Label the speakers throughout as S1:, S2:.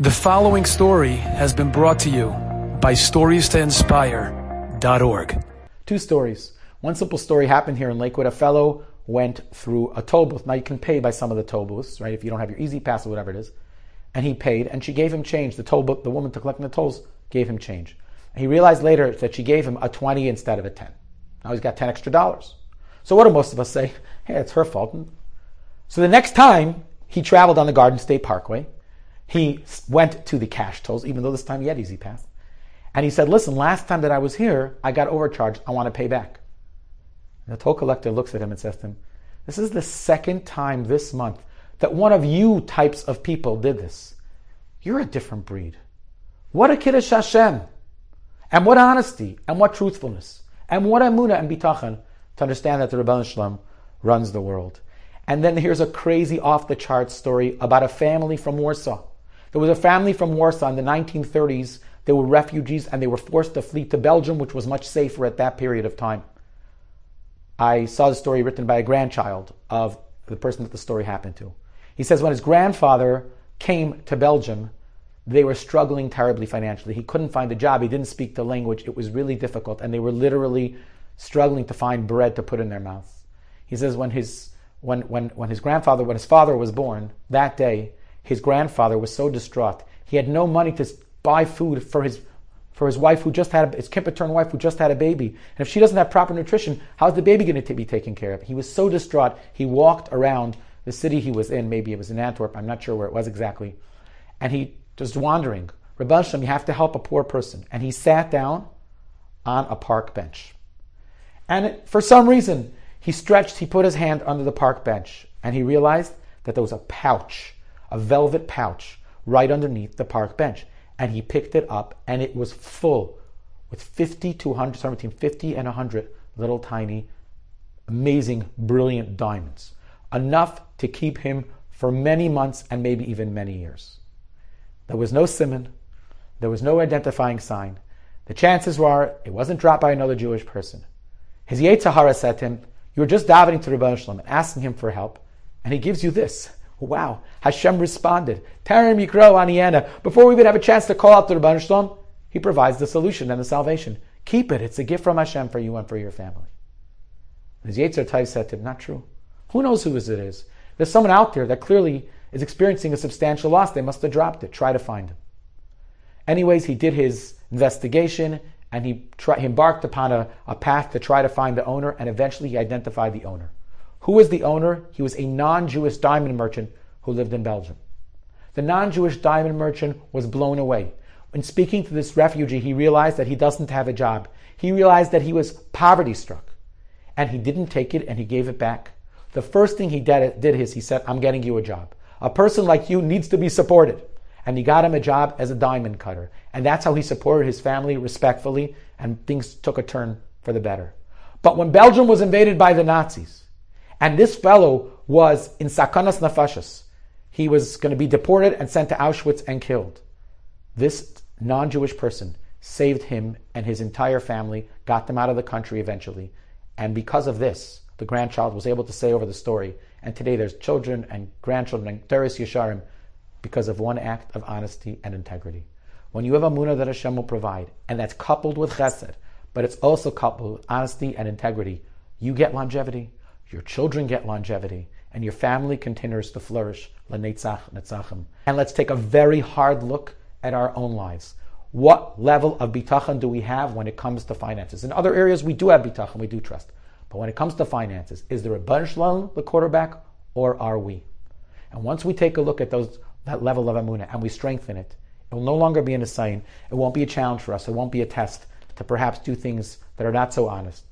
S1: The following story has been brought to you by StoriesToInspire.org.
S2: Two stories. One simple story happened here in Lakewood. A fellow went through a toll booth. Now you can pay by some of the toll booths, right? If you don't have your E-ZPass or whatever it is. And he paid, and she gave him change. The toll booth, the woman to collecting the tolls gave him change. He realized later that she gave him a 20 instead of a 10. Now he's got 10 extra dollars. So what do most of us say? Hey, it's her fault. So the next time he traveled on the Garden State Parkway, he went to the cash tolls, even though this time he had E-ZPass. And he said, listen, last time that I was here, I got overcharged. I want to pay back. And the toll collector looks at him and says to him, this is the second time this month that one of you types of people did this. You're a different breed. What a kiddush Hashem. And what honesty, and what truthfulness, and what amuna and bitachon to understand that the Ribbono Shel Olam runs the world. And then here's a crazy off the charts story about a family from Warsaw there was a family from Warsaw in the 1930s. They were refugees and they were forced to flee to Belgium, which was much safer at that period of time. I saw the story written by a grandchild of the person that the story happened to. He says when his grandfather came to Belgium, they were struggling terribly financially. He couldn't find a job. He didn't speak the language. It was really difficult, and they were literally struggling to find bread to put in their mouths. He says when his when when when his grandfather, when his father was born that day, his grandfather was so distraught. He had no money to buy food for his for his wife who just had a, his kippur wife who just had a baby. And if she doesn't have proper nutrition, how's the baby going to be taken care of? He was so distraught. He walked around the city he was in. Maybe it was in Antwerp. I'm not sure where it was exactly. And he just wandering. Shem, you have to help a poor person. And he sat down on a park bench. And it, for some reason, he stretched, he put his hand under the park bench, and he realized that there was a pouch a velvet pouch right underneath the park bench. And he picked it up and it was full with 50 to 100, somewhere between 50 and 100 little tiny, amazing, brilliant diamonds. Enough to keep him for many months and maybe even many years. There was no siman, there was no identifying sign. The chances were it wasn't dropped by another Jewish person. His Yetzer Hara said to him, You were just davening to Ribbono Shel Olam and asking him for help, and he gives you this. Wow, Hashem responded. Tarim Yikro Aniana. Before we even have a chance to call out to Ribbono Shel Olam, he provides the solution and the salvation. Keep it. It's a gift from Hashem for you and for your family. As Yetzer Tai said to him, not true. Who knows who it is? There's someone out there that clearly is experiencing a substantial loss. They must have dropped it. Try to find him. Anyways, he did his investigation and he, he embarked upon a, a path to try to find the owner and eventually he identified the owner. Who was the owner? He was a non Jewish diamond merchant who lived in Belgium. The non Jewish diamond merchant was blown away. When speaking to this refugee, he realized that he doesn't have a job. He realized that he was poverty struck. And he didn't take it and he gave it back. The first thing he did, is he said, I'm getting you a job. A person like you needs to be supported. And he got him a job as a diamond cutter. And that's how he supported his family respectfully, and things took a turn for the better. But when Belgium was invaded by the Nazis, and this fellow was in Sakanas Nefashos. He was going to be deported and sent to Auschwitz and killed. This non Jewish person saved him and his entire family, got them out of the country eventually. And because of this, the grandchild was able to say over the story. And today there's children and grandchildren and Teres Yesharim because of one act of honesty and integrity. When you have a munah that Hashem will provide, and that's coupled with chesed, but it's also coupled with honesty and integrity, you get longevity your children get longevity, and your family continues to flourish. And let's take a very hard look at our own lives. What level of bitachon do we have when it comes to finances? In other areas, we do have bitachon, we do trust. But when it comes to finances, is there a bunch the quarterback, or are we? And once we take a look at those that level of amuna and we strengthen it, it will no longer be an assign. It won't be a challenge for us. It won't be a test to perhaps do things that are not so honest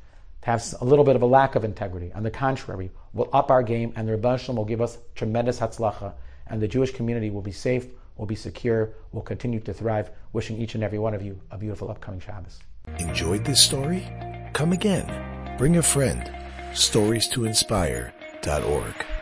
S2: have a little bit of a lack of integrity. On the contrary, we'll up our game and the Rebbe will give us tremendous hatzlacha and the Jewish community will be safe, will be secure, will continue to thrive. Wishing each and every one of you a beautiful upcoming Shabbos.
S3: Enjoyed this story? Come again. Bring a friend. Stories to inspire.org.